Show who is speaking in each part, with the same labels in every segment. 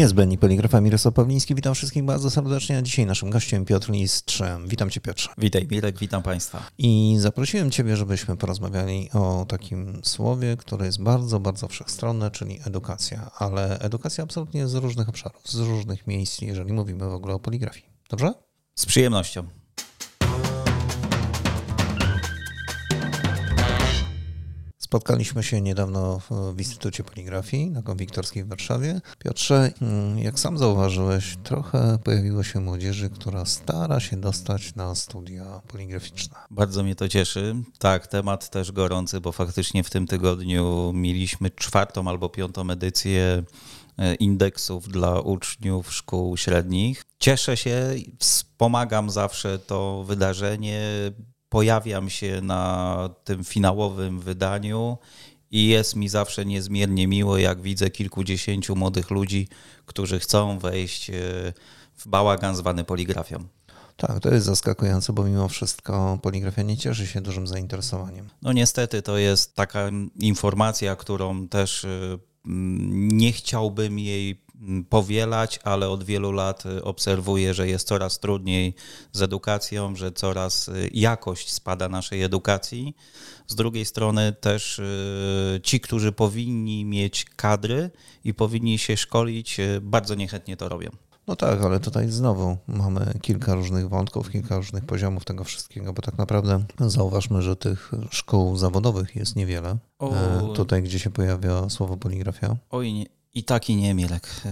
Speaker 1: Jest Benny Poligrafa, Mirosław Pawliński. Witam wszystkich bardzo serdecznie. A dzisiaj naszym gościem Piotr Listrzem. Witam Cię Piotrze.
Speaker 2: Witaj Mirek, witam Państwa.
Speaker 1: I zaprosiłem Ciebie, żebyśmy porozmawiali o takim słowie, które jest bardzo, bardzo wszechstronne, czyli edukacja. Ale edukacja absolutnie z różnych obszarów, z różnych miejsc, jeżeli mówimy w ogóle o poligrafii. Dobrze?
Speaker 2: Z przyjemnością.
Speaker 1: Spotkaliśmy się niedawno w Instytucie Poligrafii na Konwiktorskiej w Warszawie. Piotrze, mm, jak sam zauważyłeś, trochę pojawiło się młodzieży, która stara się dostać na studia poligraficzne.
Speaker 2: Bardzo mnie to cieszy. Tak, temat też gorący, bo faktycznie w tym tygodniu mieliśmy czwartą albo piątą edycję e, indeksów dla uczniów szkół średnich. Cieszę się, wspomagam zawsze to wydarzenie pojawiam się na tym finałowym wydaniu i jest mi zawsze niezmiernie miło, jak widzę kilkudziesięciu młodych ludzi, którzy chcą wejść e, w bałagan zwany poligrafią.
Speaker 1: Tak, to jest zaskakujące, bo mimo wszystko poligrafia nie cieszy się dużym zainteresowaniem.
Speaker 2: No niestety to jest taka informacja, którą też e, nie chciałbym jej powielać, ale od wielu lat y, obserwuję, że jest coraz trudniej z edukacją, że coraz y, jakość spada naszej edukacji. Z drugiej strony też y, ci, którzy powinni mieć kadry i powinni się szkolić, bardzo niechętnie to robią.
Speaker 1: No tak, ale tutaj znowu mamy kilka różnych wątków, kilka różnych poziomów tego wszystkiego, bo tak naprawdę zauważmy, że tych szkół zawodowych jest niewiele. O... E, tutaj, gdzie się pojawia słowo poligrafia.
Speaker 2: Oj, nie, i taki nie, Mielek. E,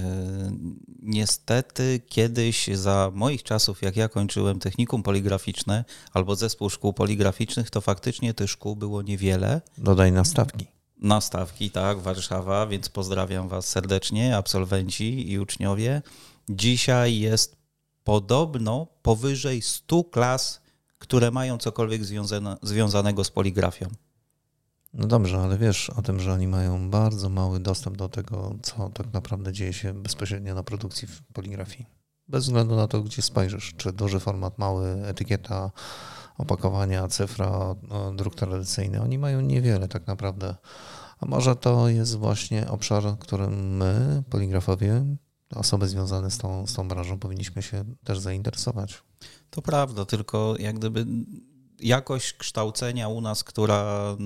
Speaker 2: niestety kiedyś za moich czasów, jak ja kończyłem technikum poligraficzne albo zespół szkół poligraficznych, to faktycznie tych szkół było niewiele.
Speaker 1: Dodaj nastawki.
Speaker 2: Nastawki, tak, Warszawa, więc pozdrawiam Was serdecznie, absolwenci i uczniowie. Dzisiaj jest podobno powyżej 100 klas, które mają cokolwiek związane, związanego z poligrafią.
Speaker 1: No dobrze, ale wiesz o tym, że oni mają bardzo mały dostęp do tego, co tak naprawdę dzieje się bezpośrednio na produkcji w poligrafii. Bez względu na to, gdzie spojrzysz, czy duży format, mały, etykieta, opakowania, cyfra, no, druk tradycyjny. Oni mają niewiele tak naprawdę. A może to jest właśnie obszar, którym my, poligrafowie, osoby związane z tą, z tą branżą, powinniśmy się też zainteresować.
Speaker 2: To prawda, tylko jak gdyby jakość kształcenia u nas, która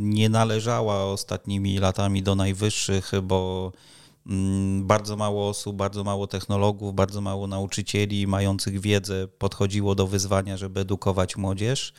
Speaker 2: nie należała ostatnimi latami do najwyższych, bo mm, bardzo mało osób, bardzo mało technologów, bardzo mało nauczycieli mających wiedzę podchodziło do wyzwania, żeby edukować młodzież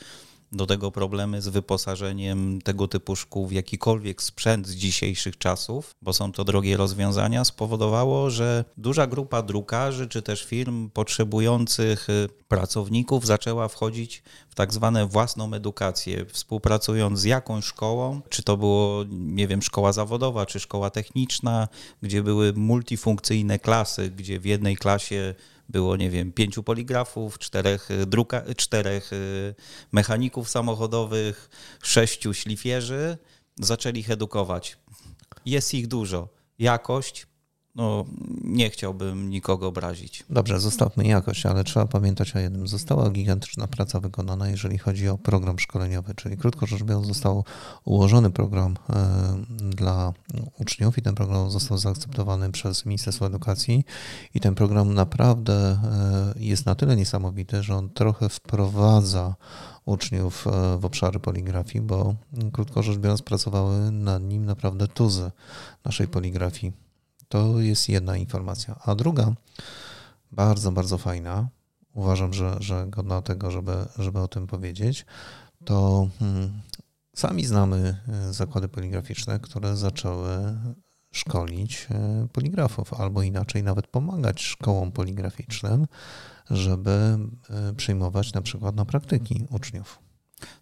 Speaker 2: do tego problemy z wyposażeniem tego typu szkół w jakikolwiek sprzęt z dzisiejszych czasów, bo są to drogie rozwiązania, spowodowało, że duża grupa drukarzy czy też firm potrzebujących y, pracowników zaczęła wchodzić w tak zwane własną edukację, współpracując z jakąś szkołą, czy to było, nie wiem, szkoła zawodowa, czy szkoła techniczna, gdzie były multifunkcyjne klasy, gdzie w jednej klasie było, nie wiem, pięciu poligrafów, czterech, y, druka, czterech y, mechaników samochodowych, sześciu szlifierzy. Zaczęli ich edukować. Jest ich dużo. Jakość, no, nie chciałbym nikogo obrazić.
Speaker 1: Dobrze, zostawmy jakość, ale trzeba pamiętać o jednym. Została gigantyczna praca wykonana, jeżeli chodzi o program szkoleniowy, czyli krótko rzecz biorąc, został ułożony program e, dla uczniów i ten program został zaakceptowany przez Ministerstwo Edukacji i ten program naprawdę e, jest na tyle niesamowity, że on trochę wprowadza uczniów e, w obszary poligrafii, bo krótko rzecz biorąc pracowały nad nim naprawdę tuzy naszej poligrafii to jest jedna informacja. A druga, bardzo, bardzo fajna, uważam, że, że godna tego, żeby, żeby o tym powiedzieć, to hmm, sami znamy e, zakłady poligraficzne, które zaczęły szkolić e, poligrafów, albo inaczej nawet pomagać szkołom poligraficznym, żeby e, przyjmować na przykład na praktyki uczniów.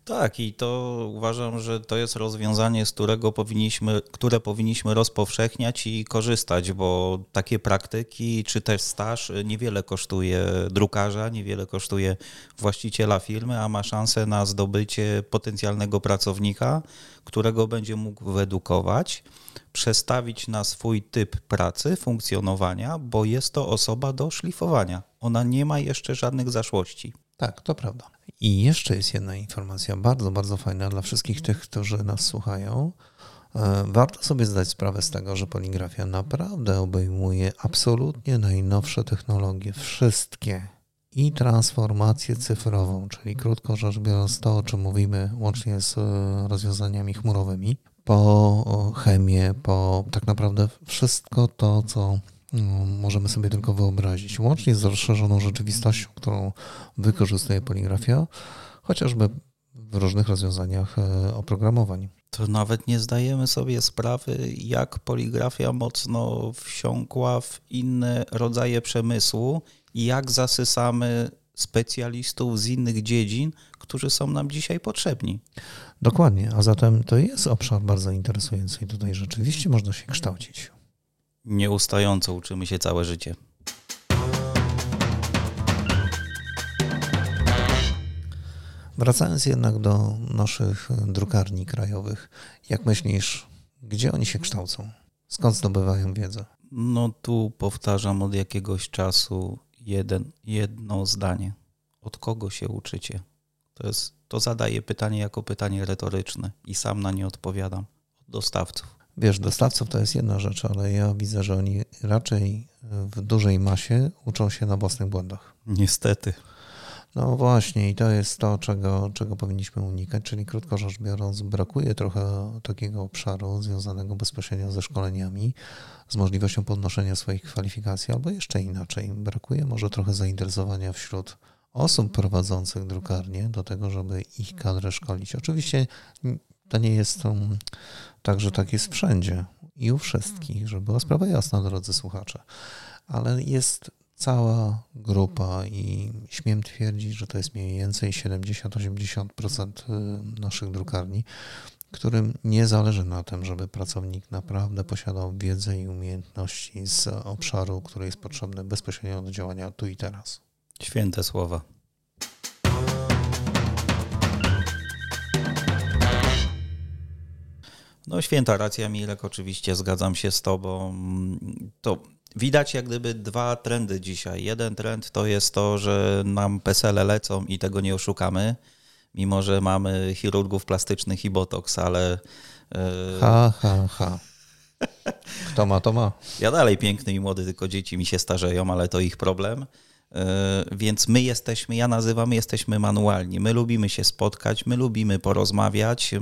Speaker 2: Tak, i to uważam, że to jest rozwiązanie, z którego powinniśmy, które powinniśmy rozpowszechniać i korzystać, bo takie praktyki czy też staż niewiele kosztuje drukarza, niewiele kosztuje właściciela firmy, a ma szansę na zdobycie potencjalnego pracownika, którego będzie mógł wyedukować, przestawić na swój typ pracy, funkcjonowania, bo jest to osoba do szlifowania. Ona nie ma jeszcze żadnych zaszłości.
Speaker 1: Tak, to prawda. I jeszcze jest jedna informacja bardzo, bardzo fajna dla wszystkich tych, którzy nas słuchają. E, warto sobie zdać sprawę z tego, że poligrafia naprawdę obejmuje absolutnie najnowsze technologie, wszystkie i transformację cyfrową, czyli krótko rzecz biorąc to, o czym mówimy łącznie z e, rozwiązaniami chmurowymi, po chemię, po tak naprawdę wszystko to, co możemy sobie tylko wyobrazić, łącznie z rozszerzoną rzeczywistością, którą wykorzystuje poligrafia, chociażby w różnych rozwiązaniach e, oprogramowań.
Speaker 2: To nawet nie zdajemy sobie sprawy, jak poligrafia mocno wsiąkła w inne rodzaje przemysłu i jak zasysamy specjalistów z innych dziedzin, którzy są nam dzisiaj potrzebni.
Speaker 1: Dokładnie, a zatem to jest obszar bardzo interesujący i tutaj rzeczywiście można się kształcić.
Speaker 2: Nieustająco uczymy się całe życie.
Speaker 1: Wracając jednak do naszych drukarni krajowych, jak myślisz, gdzie oni się kształcą? Skąd zdobywają wiedzę?
Speaker 2: No tu powtarzam od jakiegoś czasu jeden, jedno zdanie. Od kogo się uczycie? To, jest, to zadaję pytanie jako pytanie retoryczne i sam na nie odpowiadam. Od dostawców.
Speaker 1: Wiesz, dostawców to jest jedna rzecz, ale ja widzę, że oni raczej w dużej masie uczą się na własnych błędach.
Speaker 2: Niestety.
Speaker 1: No właśnie, i to jest to, czego, czego powinniśmy unikać, czyli krótko rzecz biorąc, brakuje trochę takiego obszaru związanego bezpośrednio ze szkoleniami, z możliwością podnoszenia swoich kwalifikacji, albo jeszcze inaczej, brakuje może trochę zainteresowania wśród osób prowadzących drukarnie do tego, żeby ich kadrę szkolić. Oczywiście to nie jest um, tak, że tak jest wszędzie i u wszystkich, żeby była sprawa jasna, drodzy słuchacze, ale jest cała grupa i śmiem twierdzić, że to jest mniej więcej 70-80% y, naszych drukarni, którym nie zależy na tym, żeby pracownik naprawdę posiadał wiedzę i umiejętności z obszaru, który jest potrzebny bezpośrednio do działania tu i teraz.
Speaker 2: Święte słowa. No święta racja, Milek, oczywiście zgadzam się z tobą. To widać jak gdyby dwa trendy dzisiaj. Jeden trend to jest to, że nam pesele lecą i tego nie oszukamy, mimo że mamy chirurgów plastycznych i botoks, ale...
Speaker 1: Yy... Ha, ha, ha. Kto ma, to ma.
Speaker 2: Ja dalej piękny i młody, tylko dzieci mi się starzeją, ale to ich problem. E, więc my jesteśmy, ja nazywam, jesteśmy manualni. My lubimy się spotkać, my lubimy porozmawiać,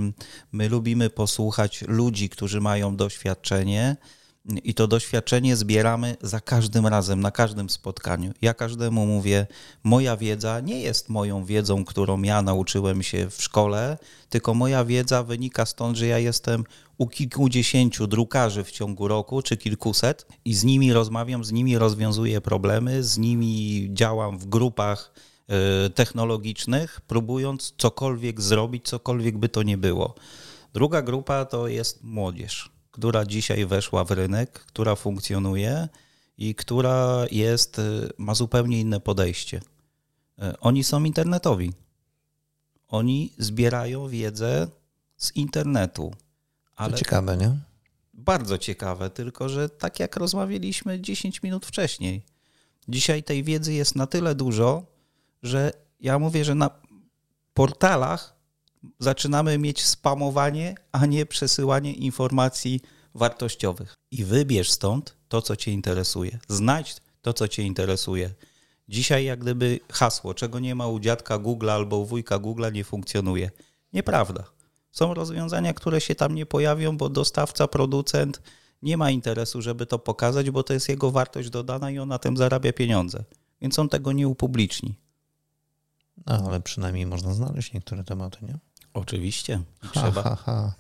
Speaker 2: my lubimy posłuchać ludzi, którzy mają doświadczenie i to doświadczenie zbieramy za każdym razem, na każdym spotkaniu. Ja każdemu mówię, moja wiedza nie jest moją wiedzą, którą ja nauczyłem się w szkole, tylko moja wiedza wynika stąd, że ja jestem u kilkudziesięciu drukarzy w ciągu roku, czy kilkuset, i z nimi rozmawiam, z nimi rozwiązuję problemy, z nimi działam w grupach e, technologicznych, próbując cokolwiek zrobić, cokolwiek by to nie było. Druga grupa to jest młodzież która dzisiaj weszła w rynek, która funkcjonuje i która jest, y, ma zupełnie inne podejście. Y, oni są internetowi. Oni zbierają wiedzę z internetu.
Speaker 1: Ale to ciekawe, nie?
Speaker 2: Bardzo ciekawe, tylko że tak jak rozmawialiśmy 10 minut wcześniej. Dzisiaj tej wiedzy jest na tyle dużo, że ja mówię, że na portalach zaczynamy mieć spamowanie, a nie przesyłanie informacji wartościowych. I wybierz stąd to, co Cię interesuje. Znajdź to, co Cię interesuje. Dzisiaj, jak gdyby hasło, czego nie ma u dziadka Google albo u wujka Google, nie funkcjonuje. Nieprawda. Są rozwiązania, które się tam nie pojawią, bo dostawca, producent nie ma interesu, żeby to pokazać, bo to jest jego wartość dodana i on na tym zarabia pieniądze. Więc on tego nie upubliczni.
Speaker 1: No, ale przynajmniej można znaleźć niektóre tematy, nie?
Speaker 2: Oczywiście. Trzeba. Ha, ha.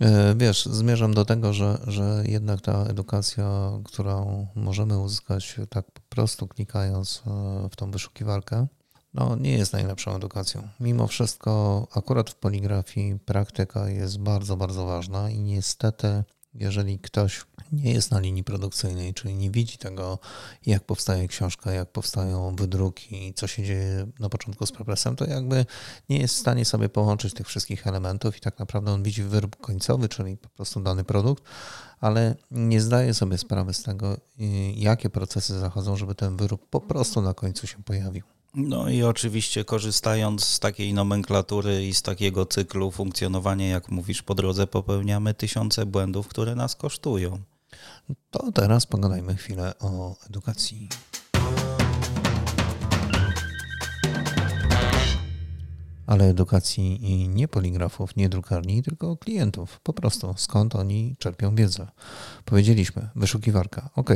Speaker 1: E, wiesz, zmierzam do tego, że, że jednak ta edukacja, którą możemy uzyskać tak po prostu klikając e, w tą wyszukiwarkę, no nie jest najlepszą edukacją. Mimo wszystko, akurat w poligrafii praktyka jest bardzo, bardzo ważna i niestety jeżeli ktoś nie jest na linii produkcyjnej, czyli nie widzi tego, jak powstaje książka, jak powstają wydruki, co się dzieje na początku z prepresem, to jakby nie jest w stanie sobie połączyć tych wszystkich elementów i tak naprawdę on widzi wyrób końcowy, czyli po prostu dany produkt, ale nie zdaje sobie sprawy z tego, jakie procesy zachodzą, żeby ten wyrób po prostu na końcu się pojawił.
Speaker 2: No i oczywiście korzystając z takiej nomenklatury i z takiego cyklu funkcjonowania, jak mówisz, po drodze popełniamy tysiące błędów, które nas kosztują.
Speaker 1: To teraz pogadajmy chwilę o edukacji. ale edukacji i nie poligrafów, nie drukarni, tylko klientów. Po prostu skąd oni czerpią wiedzę. Powiedzieliśmy, wyszukiwarka, ok,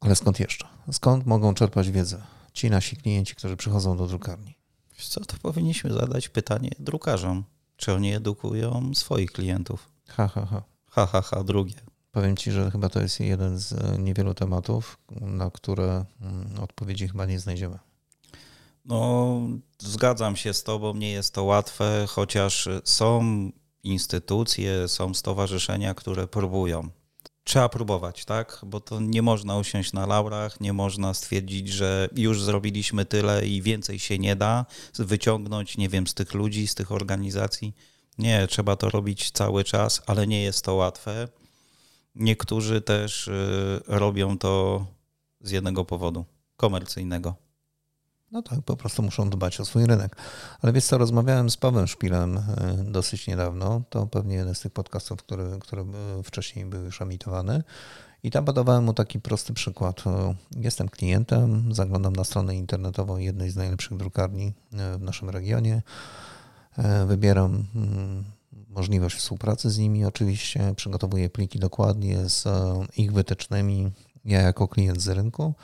Speaker 1: ale skąd jeszcze? Skąd mogą czerpać wiedzę ci nasi klienci, którzy przychodzą do drukarni?
Speaker 2: Co to powinniśmy zadać pytanie drukarzom? Czy oni edukują swoich klientów?
Speaker 1: Ha, ha, ha.
Speaker 2: Ha, ha, ha, drugie.
Speaker 1: Powiem Ci, że chyba to jest jeden z niewielu tematów, na które mm, odpowiedzi chyba nie znajdziemy.
Speaker 2: No, zgadzam się z Tobą, nie jest to łatwe, chociaż są instytucje, są stowarzyszenia, które próbują. Trzeba próbować, tak? Bo to nie można usiąść na laurach, nie można stwierdzić, że już zrobiliśmy tyle i więcej się nie da wyciągnąć, nie wiem, z tych ludzi, z tych organizacji. Nie, trzeba to robić cały czas, ale nie jest to łatwe. Niektórzy też y, robią to z jednego powodu komercyjnego.
Speaker 1: No tak, po prostu muszą dbać o swój rynek. Ale wiesz co, rozmawiałem z Pawłem Szpilem e, dosyć niedawno. To pewnie jeden z tych podcastów, który, który wcześniej był już emitowany. I tam podawałem mu taki prosty przykład. E, jestem klientem, zaglądam na stronę internetową jednej z najlepszych drukarni e, w naszym regionie. Wybieram mm, możliwość współpracy z nimi oczywiście, przygotowuję pliki dokładnie z ich wytycznymi, ja jako klient z rynku.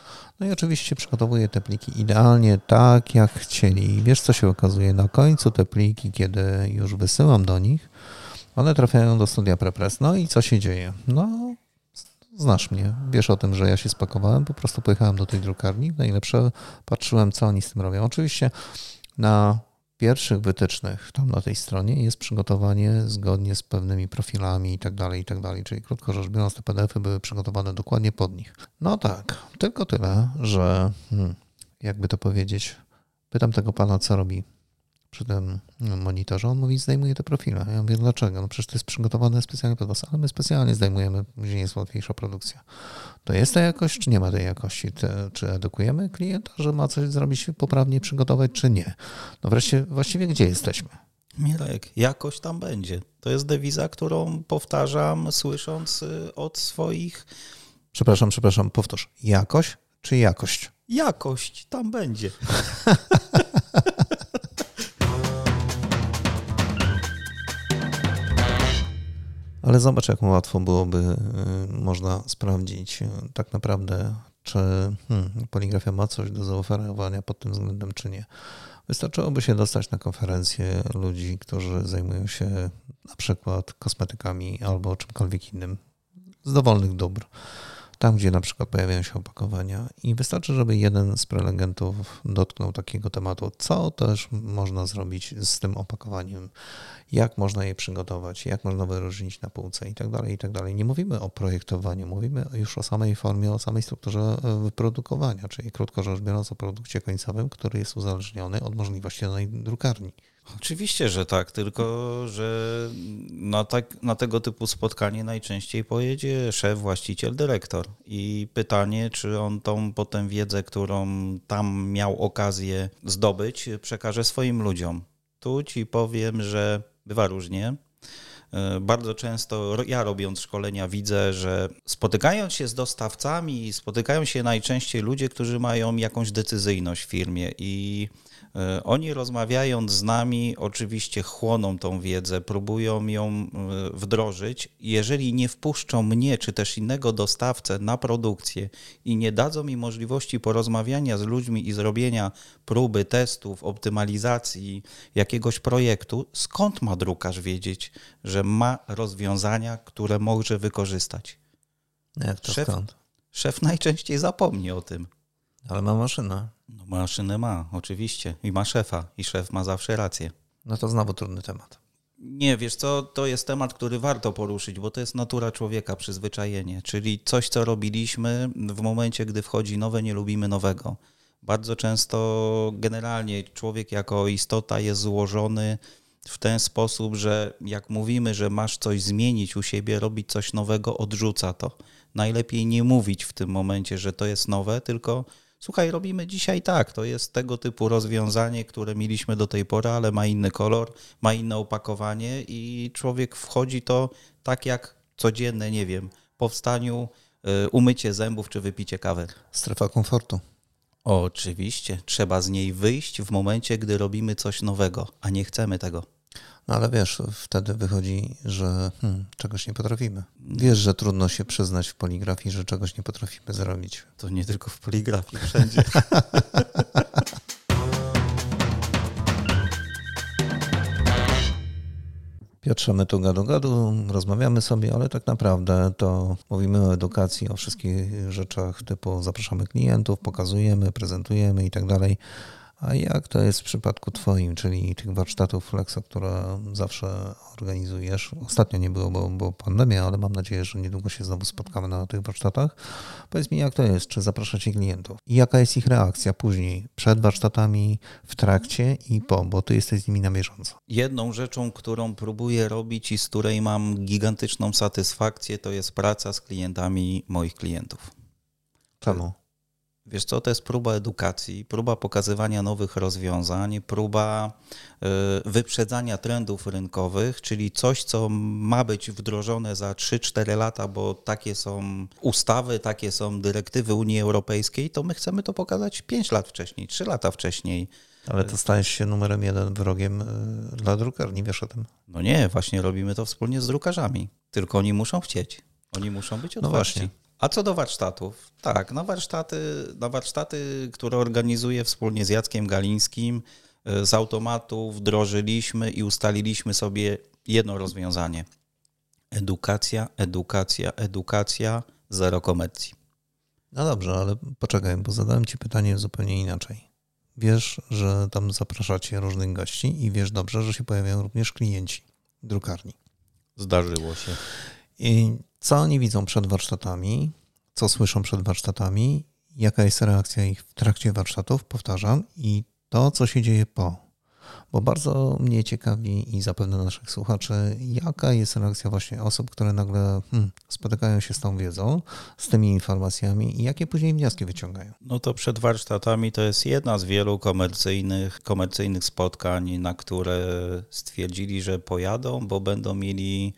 Speaker 1: No i oczywiście przygotowuję te pliki idealnie tak, jak chcieli. I wiesz, co się okazuje? Na końcu te pliki, kiedy już wysyłam do nich, one trafiają do studia Prepress. No i co się dzieje? No, znasz mnie, wiesz o tym, że ja się spakowałem, po prostu pojechałem do tej drukarni, najlepsze patrzyłem, co oni z tym robią. Oczywiście na pierwszych wytycznych tam na tej stronie jest przygotowanie zgodnie z pewnymi profilami i tak dalej, i tak dalej. Czyli krótko rzecz biorąc, te PDFy były przygotowane dokładnie pod nich. No tak, tylko tyle, że hmm, jakby to powiedzieć, pytam tego pana, co robi przy tym monitorze, on mówi, zdejmuje te profile. Ja mówię, dlaczego? No przecież to jest przygotowane specjalnie pod was, ale my specjalnie zdejmujemy, później jest łatwiejsza produkcja. To jest ta jakość, czy nie ma tej jakości? Te, czy edukujemy klienta, że ma coś zrobić poprawnie, przygotować, czy nie? No wreszcie, właściwie gdzie jesteśmy?
Speaker 2: Mirek, jakość tam będzie. To jest dewiza, którą powtarzam, słysząc y, od swoich.
Speaker 1: Przepraszam, przepraszam, powtórz. Jakość czy jakość?
Speaker 2: Jakość tam będzie.
Speaker 1: Ale zobacz, jak łatwo byłoby y, można sprawdzić y, tak naprawdę, czy hmm, poligrafia ma coś do zaoferowania pod tym względem, czy nie. Wystarczyłoby się dostać na konferencję ludzi, którzy zajmują się na przykład kosmetykami albo czymkolwiek innym z dowolnych dóbr tam gdzie na przykład pojawiają się opakowania i wystarczy, żeby jeden z prelegentów dotknął takiego tematu, co też można zrobić z tym opakowaniem, jak można je przygotować, jak można wyróżnić na półce i tak dalej, i tak. Nie mówimy o projektowaniu, mówimy już o samej formie, o samej strukturze wyprodukowania, czyli krótko rzecz biorąc o produkcie końcowym, który jest uzależniony od możliwości danej drukarni.
Speaker 2: Oczywiście, że tak, tylko że na, tak, na tego typu spotkanie najczęściej pojedzie szef, właściciel, dyrektor. I pytanie, czy on tą potem wiedzę, którą tam miał okazję zdobyć, przekaże swoim ludziom. Tu ci powiem, że bywa różnie. E, bardzo często ja robiąc szkolenia widzę, że spotykając się z dostawcami, spotykają się najczęściej ludzie, którzy mają jakąś decyzyjność w firmie i E, oni rozmawiając z nami, oczywiście chłoną tą wiedzę, próbują ją e, wdrożyć. Jeżeli nie wpuszczą mnie czy też innego dostawcę na produkcję i nie dadzą mi możliwości porozmawiania z ludźmi i zrobienia próby, testów, optymalizacji jakiegoś projektu, skąd ma drukarz wiedzieć, że ma rozwiązania, które może wykorzystać?
Speaker 1: Jak to szef, skąd?
Speaker 2: Szef najczęściej zapomni o tym.
Speaker 1: Ale ma maszynę.
Speaker 2: No maszynę ma, oczywiście. I ma szefa. I szef ma zawsze rację.
Speaker 1: No to znowu trudny temat.
Speaker 2: Nie, wiesz co, to jest temat, który warto poruszyć, bo to jest natura człowieka, przyzwyczajenie, czyli coś, co robiliśmy w momencie, gdy wchodzi nowe, nie lubimy nowego. Bardzo często generalnie człowiek jako istota jest złożony w ten sposób, że jak mówimy, że masz coś zmienić u siebie, robić coś nowego, odrzuca to. Najlepiej nie mówić w tym momencie, że to jest nowe, tylko Słuchaj, robimy dzisiaj tak. To jest tego typu rozwiązanie, które mieliśmy do tej pory, ale ma inny kolor, ma inne opakowanie i człowiek wchodzi to tak jak codzienne, nie wiem, po wstaniu, y, umycie zębów czy wypicie kawy.
Speaker 1: Strefa komfortu.
Speaker 2: Oczywiście, trzeba z niej wyjść w momencie, gdy robimy coś nowego, a nie chcemy tego.
Speaker 1: No ale wiesz, wtedy wychodzi, że hmm, czegoś nie potrafimy. Wiesz, że trudno się przyznać w poligrafii, że czegoś nie potrafimy zrobić.
Speaker 2: To nie tylko w poligrafii, wszędzie.
Speaker 1: Piotrze, my tu gadu gadu, rozmawiamy sobie, ale tak naprawdę to mówimy o edukacji, o wszystkich rzeczach typu zapraszamy klientów, pokazujemy, prezentujemy i tak dalej. A jak to jest w przypadku Twoim, czyli tych warsztatów Flexo, które zawsze organizujesz? Ostatnio nie było, bo, bo pandemia, ale mam nadzieję, że niedługo się znowu spotkamy na tych warsztatach. Powiedz mi, jak to jest? Czy zapraszacie klientów? I jaka jest ich reakcja później, przed warsztatami, w trakcie i po, bo Ty jesteś z nimi na bieżąco.
Speaker 2: Jedną rzeczą, którą próbuję robić i z której mam gigantyczną satysfakcję, to jest praca z klientami moich klientów.
Speaker 1: Czemu?
Speaker 2: Wiesz co, to jest próba edukacji, próba pokazywania nowych rozwiązań, próba y, wyprzedzania trendów rynkowych, czyli coś, co ma być wdrożone za 3-4 lata, bo takie są ustawy, takie są dyrektywy Unii Europejskiej, to my chcemy to pokazać 5 lat wcześniej, 3 lata wcześniej.
Speaker 1: Ale to stajesz się numerem jeden wrogiem y, dla drukarni, wiesz o tym?
Speaker 2: No nie, właśnie robimy to wspólnie z drukarzami, tylko oni muszą chcieć, oni muszą być otwarci. No właśnie. A co do warsztatów? Tak, na warsztaty, na warsztaty, które organizuję wspólnie z Jackiem Galińskim, e, z automatu wdrożyliśmy i ustaliliśmy sobie jedno rozwiązanie. Edukacja, edukacja, edukacja, zero komercji.
Speaker 1: No dobrze, ale poczekaj, bo zadałem Ci pytanie zupełnie inaczej. Wiesz, że tam zapraszacie różnych gości i wiesz dobrze, że się pojawiają również klienci drukarni.
Speaker 2: Zdarzyło się.
Speaker 1: I co oni widzą przed warsztatami, co słyszą przed warsztatami, jaka jest reakcja ich w trakcie warsztatów, powtarzam, i to, co się dzieje po. Bo bardzo mnie ciekawi i zapewne naszych słuchaczy, jaka jest reakcja właśnie osób, które nagle hmm, spotykają się z tą wiedzą, z tymi informacjami i jakie później wnioski wyciągają.
Speaker 2: No to przed warsztatami to jest jedna z wielu komercyjnych, komercyjnych spotkań, na które stwierdzili, że pojadą, bo będą mieli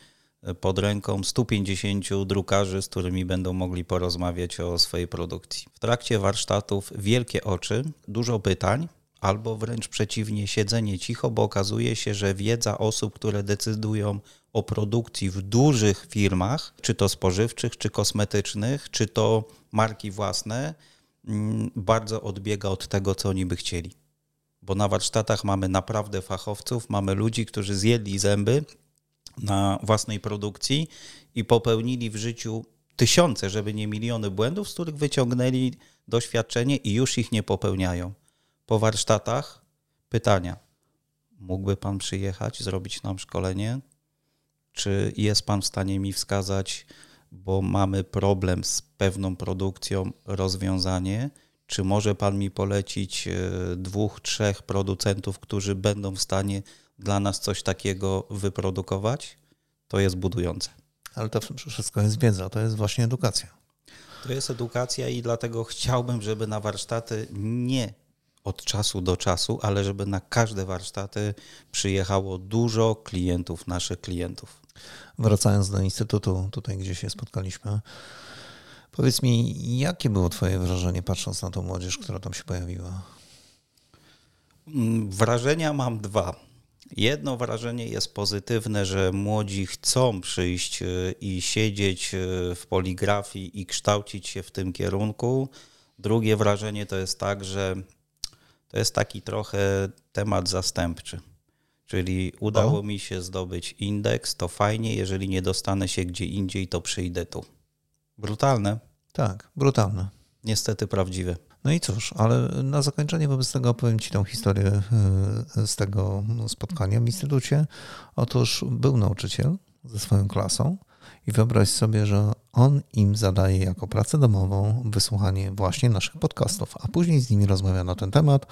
Speaker 2: pod ręką 150 drukarzy, z którymi będą mogli porozmawiać o swojej produkcji. W trakcie warsztatów wielkie oczy, dużo pytań, albo wręcz przeciwnie, siedzenie cicho, bo okazuje się, że wiedza osób, które decydują o produkcji w dużych firmach, czy to spożywczych, czy kosmetycznych, czy to marki własne, mm, bardzo odbiega od tego, co oni by chcieli. Bo na warsztatach mamy naprawdę fachowców, mamy ludzi, którzy zjedli zęby, na własnej produkcji i popełnili w życiu tysiące, żeby nie miliony błędów, z których wyciągnęli doświadczenie i już ich nie popełniają. Po warsztatach pytania. Mógłby Pan przyjechać, zrobić nam szkolenie? Czy jest Pan w stanie mi wskazać, bo mamy problem z pewną produkcją, rozwiązanie? Czy może Pan mi polecić e, dwóch, trzech producentów, którzy będą w stanie dla nas coś takiego wyprodukować, to jest budujące.
Speaker 1: Ale to wszystko jest wiedza, to jest właśnie edukacja.
Speaker 2: To jest edukacja i dlatego chciałbym, żeby na warsztaty nie od czasu do czasu, ale żeby na każde warsztaty przyjechało dużo klientów, naszych klientów.
Speaker 1: Wracając do instytutu, tutaj gdzie się spotkaliśmy, powiedz mi, jakie było Twoje wrażenie patrząc na tą młodzież, która tam się pojawiła?
Speaker 2: Mm, wrażenia mam dwa. Jedno wrażenie jest pozytywne, że młodzi chcą przyjść e, i siedzieć e, w poligrafii i kształcić się w tym kierunku. Drugie wrażenie to jest tak, że to jest taki trochę temat zastępczy. Czyli udało o. mi się zdobyć indeks, to fajnie, jeżeli nie dostanę się gdzie indziej, to przyjdę tu. Brutalne.
Speaker 1: Tak, brutalne.
Speaker 2: Niestety prawdziwe.
Speaker 1: No i cóż, ale na zakończenie wobec tego opowiem Ci tą historię e, z tego spotkania w instytucie. Otóż był nauczyciel ze swoją klasą i wyobraź sobie, że on im zadaje jako pracę domową wysłuchanie właśnie naszych podcastów, a później z nimi rozmawia na ten temat,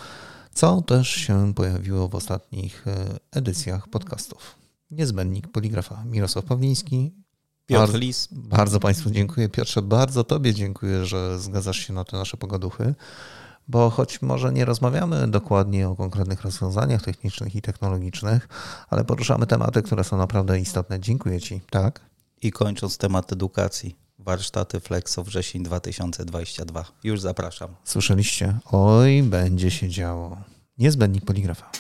Speaker 1: co też się pojawiło w ostatnich e, edycjach podcastów. Niezbędnik poligrafa Mirosław Pawliński
Speaker 2: Piotr Lis.
Speaker 1: Bardzo Państwu dziękuję. Piotrze, bardzo Tobie dziękuję, że zgadzasz się na te nasze pogaduchy. bo choć może nie rozmawiamy dokładnie o konkretnych rozwiązaniach technicznych i technologicznych, ale poruszamy tematy, które są naprawdę istotne. Dziękuję Ci. Tak?
Speaker 2: I kończąc temat edukacji, warsztaty Flexo wrzesień 2022. Już zapraszam.
Speaker 1: Słyszeliście? Oj, będzie się działo. Niezbędnik poligrafa.